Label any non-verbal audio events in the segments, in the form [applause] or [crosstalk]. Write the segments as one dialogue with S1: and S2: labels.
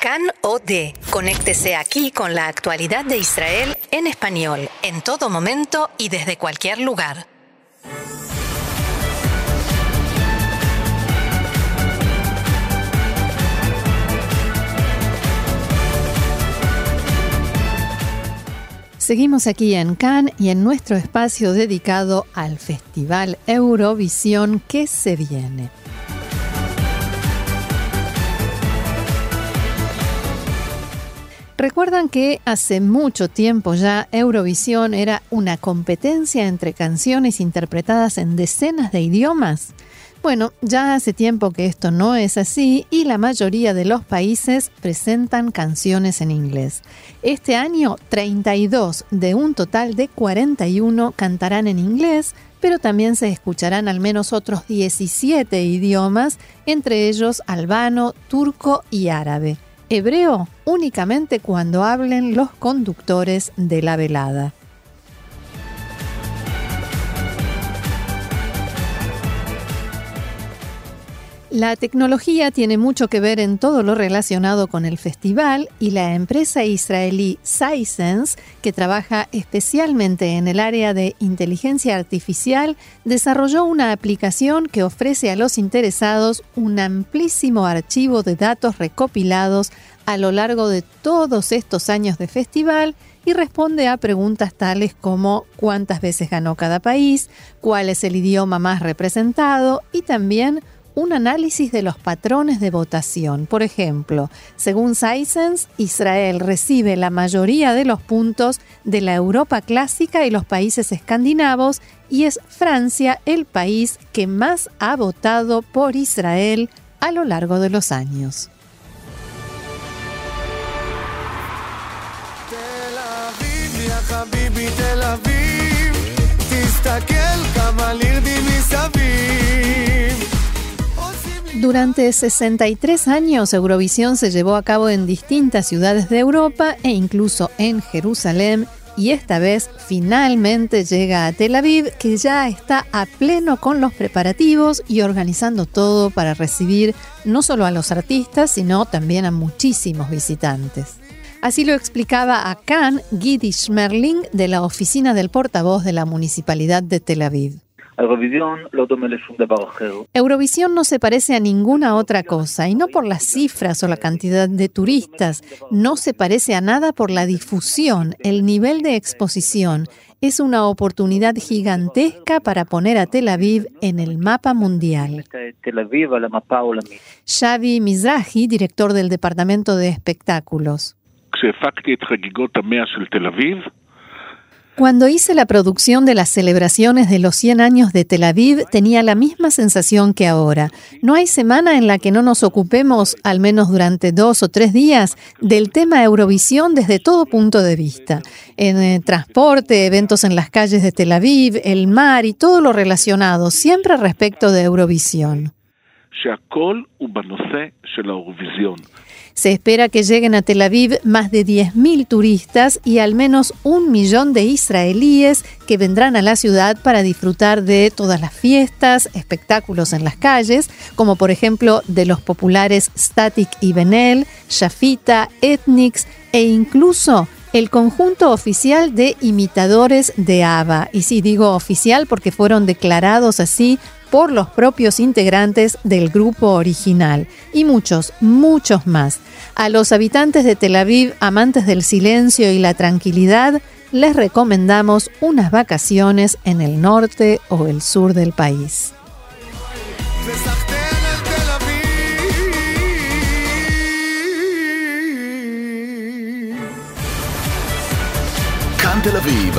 S1: CAN OD. Conéctese aquí con la actualidad de Israel en español, en todo momento y desde cualquier lugar. Seguimos aquí en Cannes y en nuestro espacio dedicado al Festival Eurovisión que se viene. ¿Recuerdan que hace mucho tiempo ya Eurovisión era una competencia entre canciones interpretadas en decenas de idiomas? Bueno, ya hace tiempo que esto no es así y la mayoría de los países presentan canciones en inglés. Este año 32 de un total de 41 cantarán en inglés, pero también se escucharán al menos otros 17 idiomas, entre ellos albano, turco y árabe hebreo únicamente cuando hablen los conductores de la velada. La tecnología tiene mucho que ver en todo lo relacionado con el festival y la empresa israelí Sisense, que trabaja especialmente en el área de inteligencia artificial, desarrolló una aplicación que ofrece a los interesados un amplísimo archivo de datos recopilados a lo largo de todos estos años de festival y responde a preguntas tales como cuántas veces ganó cada país, cuál es el idioma más representado y también un análisis de los patrones de votación. Por ejemplo, según Sysens, Israel recibe la mayoría de los puntos de la Europa clásica y los países escandinavos y es Francia el país que más ha votado por Israel a lo largo de los años. Durante 63 años, Eurovisión se llevó a cabo en distintas ciudades de Europa e incluso en Jerusalén y esta vez finalmente llega a Tel Aviv, que ya está a pleno con los preparativos y organizando todo para recibir no solo a los artistas, sino también a muchísimos visitantes. Así lo explicaba a Khan Gidi Schmerling de la oficina del portavoz de la Municipalidad de Tel Aviv. Eurovisión no se parece a ninguna otra cosa, y no por las cifras o la cantidad de turistas, no se parece a nada por la difusión, el nivel de exposición. Es una oportunidad gigantesca para poner a Tel Aviv en el mapa mundial. Xavi Mizrahi, director del Departamento de Espectáculos. Cuando hice la producción de las celebraciones de los 100 años de Tel Aviv, tenía la misma sensación que ahora. No hay semana en la que no nos ocupemos, al menos durante dos o tres días, del tema Eurovisión desde todo punto de vista. En eh, transporte, eventos en las calles de Tel Aviv, el mar y todo lo relacionado, siempre respecto de Eurovisión. Se espera que lleguen a Tel Aviv más de 10.000 turistas y al menos un millón de israelíes que vendrán a la ciudad para disfrutar de todas las fiestas, espectáculos en las calles, como por ejemplo de los populares Static y Benel, Shafita, Ethnix e incluso el conjunto oficial de imitadores de ABBA. Y sí digo oficial porque fueron declarados así por los propios integrantes del grupo original y muchos, muchos más. A los habitantes de Tel Aviv, amantes del silencio y la tranquilidad, les recomendamos unas vacaciones en el norte o el sur del país. Tel Aviv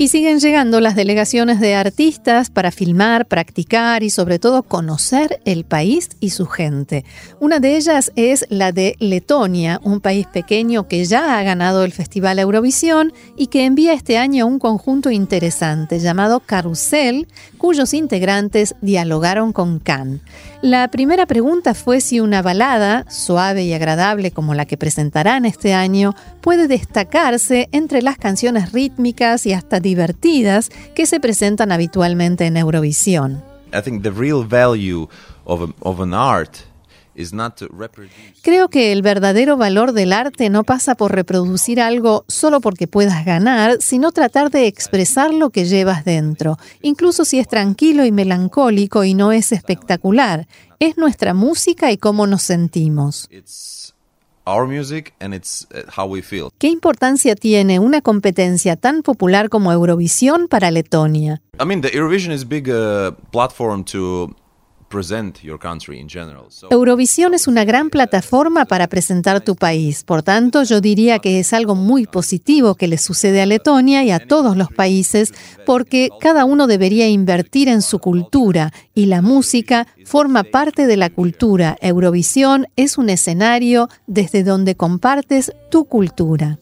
S1: Y siguen llegando las delegaciones de artistas para filmar, practicar y sobre todo conocer el país y su gente. Una de ellas es la de Letonia, un país pequeño que ya ha ganado el Festival Eurovisión y que envía este año un conjunto interesante llamado Carusel, cuyos integrantes dialogaron con Khan. La primera pregunta fue si una balada, suave y agradable como la que presentarán este año, puede destacarse entre las canciones rítmicas y hasta divertidas que se presentan habitualmente en Eurovisión. Creo que el verdadero valor del arte no pasa por reproducir algo solo porque puedas ganar, sino tratar de expresar lo que llevas dentro, incluso si es tranquilo y melancólico y no es espectacular. Es nuestra música y cómo nos sentimos. ¿Qué importancia tiene una competencia tan popular como Eurovisión para Letonia? I mean, the Eurovision is big uh, platform to Eurovisión es una gran plataforma para presentar tu país. Por tanto, yo diría que es algo muy positivo que le sucede a Letonia y a todos los países, porque cada uno debería invertir en su cultura y la música forma parte de la cultura. Eurovisión es un escenario desde donde compartes tu cultura.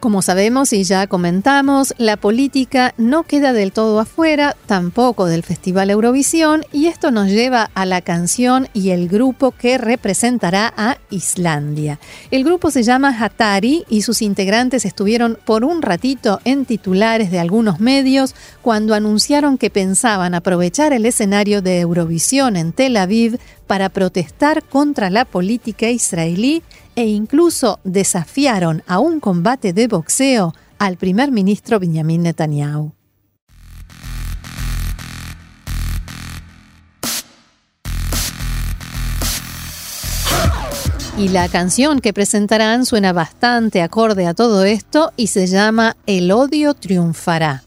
S1: Como sabemos y ya comentamos, la política no queda del todo afuera, tampoco del Festival Eurovisión, y esto nos lleva a la canción y el grupo que representará a Islandia. El grupo se llama Hatari y sus integrantes estuvieron por un ratito en titulares de algunos medios cuando anunciaron que pensaban aprovechar el escenario de Eurovisión en Tel Aviv para protestar contra la política israelí e incluso desafiaron a un combate de boxeo al primer ministro Benjamin Netanyahu. Y la canción que presentarán suena bastante acorde a todo esto y se llama El odio triunfará.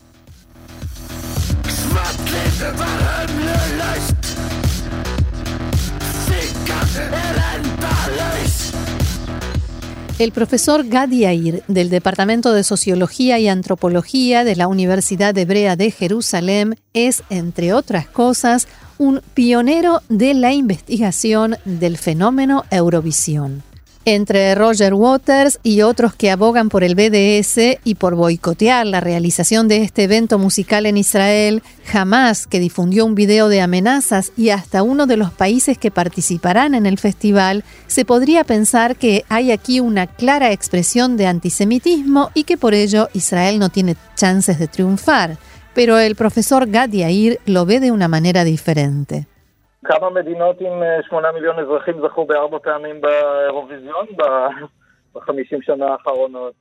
S1: El profesor Gadi Yair, del Departamento de Sociología y Antropología de la Universidad Hebrea de Jerusalén, es, entre otras cosas, un pionero de la investigación del fenómeno Eurovisión. Entre Roger Waters y otros que abogan por el BDS y por boicotear la realización de este evento musical en Israel, Hamas, que difundió un video de amenazas, y hasta uno de los países que participarán en el festival, se podría pensar que hay aquí una clara expresión de antisemitismo y que por ello Israel no tiene chances de triunfar. Pero el profesor Gad Yair lo ve de una manera diferente.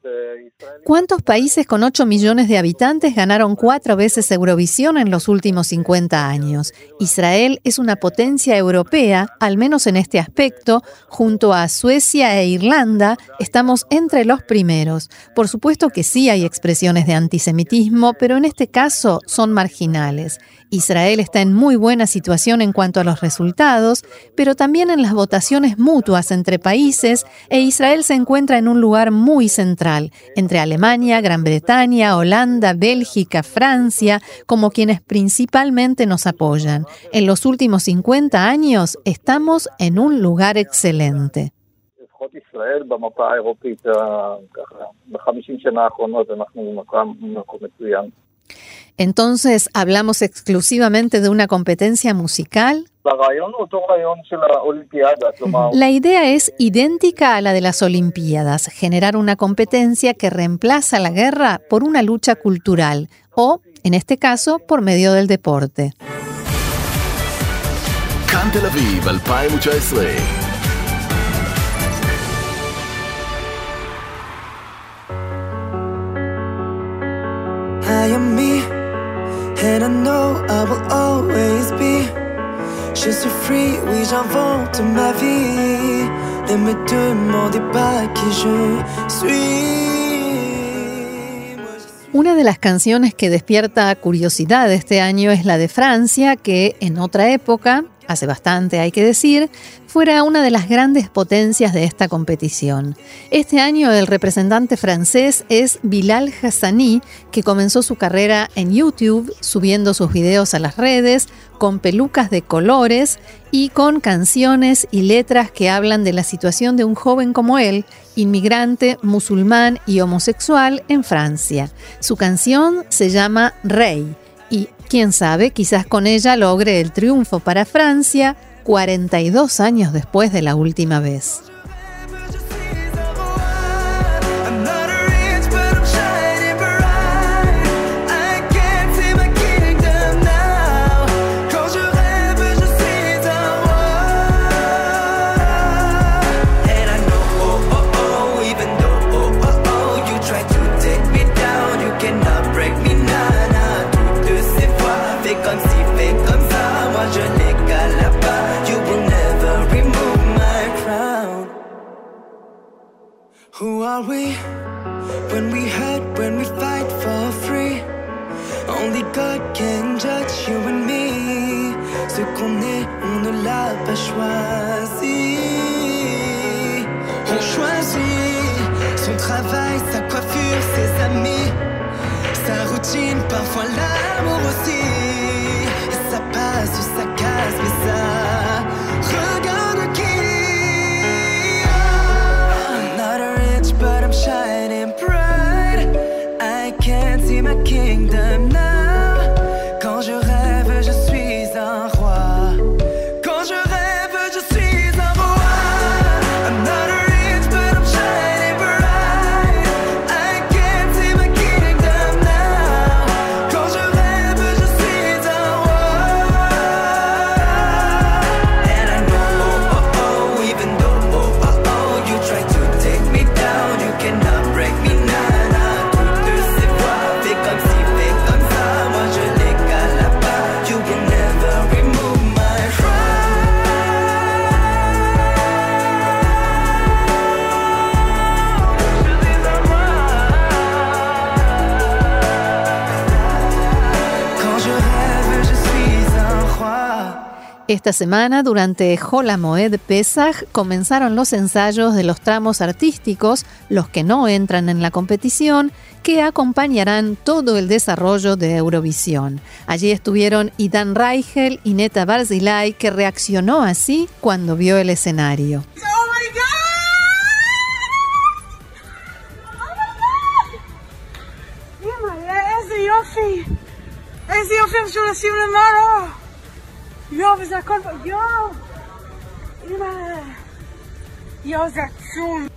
S1: [laughs] ¿Cuántos países con 8 millones de habitantes ganaron cuatro veces Eurovisión en los últimos 50 años? Israel es una potencia europea, al menos en este aspecto, junto a Suecia e Irlanda, estamos entre los primeros. Por supuesto que sí hay expresiones de antisemitismo, pero en este caso son marginales. Israel está en muy buena situación en cuanto a los resultados, pero también en las votaciones mutuas entre países, e Israel se encuentra en un lugar muy central, entre Alemania, Gran Bretaña, Holanda, Bélgica, Francia, como quienes principalmente nos apoyan. En los últimos 50 años estamos en un lugar excelente. Entonces, ¿hablamos exclusivamente de una competencia musical? La idea es idéntica a la de las Olimpiadas, generar una competencia que reemplaza la guerra por una lucha cultural o, en este caso, por medio del deporte. And I know I will always be. Je suis free, oui, j'invente ma vie. Ne me demandez pas qui je suis. Una de las canciones que despierta curiosidad este año es la de Francia, que en otra época hace bastante hay que decir, fuera una de las grandes potencias de esta competición. Este año el representante francés es Bilal Hassani, que comenzó su carrera en YouTube subiendo sus videos a las redes, con pelucas de colores y con canciones y letras que hablan de la situación de un joven como él, inmigrante, musulmán y homosexual en Francia. Su canción se llama Rey y quién sabe, quizás con ella logre el triunfo para Francia 42 años después de la última vez. Pas choisi. On choisit son travail, sa coiffure, ses amis. Sa routine, parfois l'amour aussi. Ça passe ou ça casse, mais ça regarde qui? shining bright. I can't see my kingdom now. Esta semana, durante Jolamoed Pesaj, comenzaron los ensayos de los tramos artísticos, los que no entran en la competición, que acompañarán todo el desarrollo de Eurovisión. Allí estuvieron Idan Reichel y Neta Barzilay, que reaccionó así cuando vio el escenario.
S2: Oh Ja, we zijn kort. Ja! Dios, Atsum.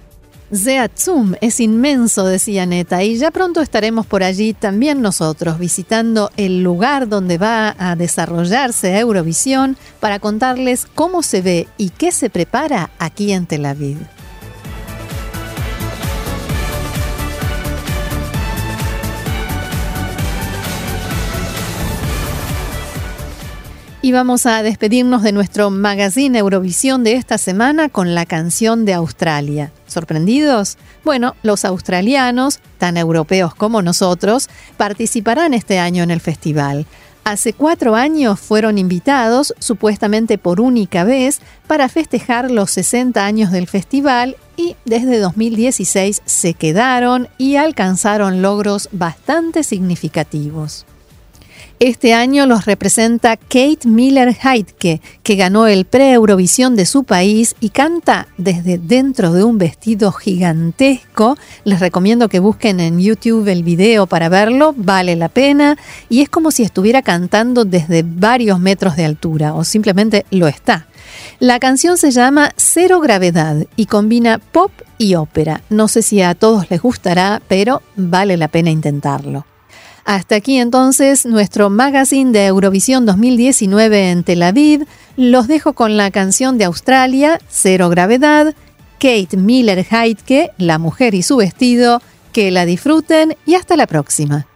S1: Zeatsum es inmenso, decía Neta, y ya pronto estaremos por allí también nosotros, visitando el lugar donde va a desarrollarse Eurovisión para contarles cómo se ve y qué se prepara aquí en Tel Aviv. Y vamos a despedirnos de nuestro magazine Eurovisión de esta semana con la canción de Australia. ¿Sorprendidos? Bueno, los australianos, tan europeos como nosotros, participarán este año en el festival. Hace cuatro años fueron invitados, supuestamente por única vez, para festejar los 60 años del festival y desde 2016 se quedaron y alcanzaron logros bastante significativos. Este año los representa Kate Miller Heidke, que ganó el pre-Eurovisión de su país y canta desde dentro de un vestido gigantesco. Les recomiendo que busquen en YouTube el video para verlo, vale la pena. Y es como si estuviera cantando desde varios metros de altura, o simplemente lo está. La canción se llama Cero Gravedad y combina pop y ópera. No sé si a todos les gustará, pero vale la pena intentarlo. Hasta aquí entonces nuestro magazine de Eurovisión 2019 en Tel Aviv. Los dejo con la canción de Australia, Cero Gravedad, Kate Miller Heidke, La mujer y su vestido. Que la disfruten y hasta la próxima.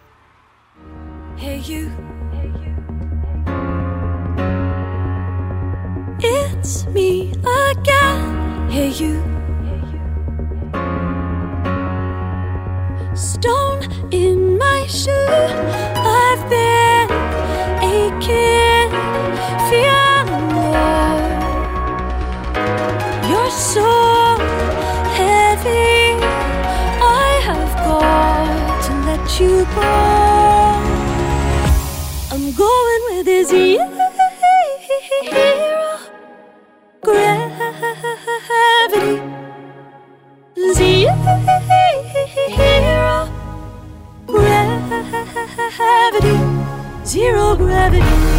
S1: gravity.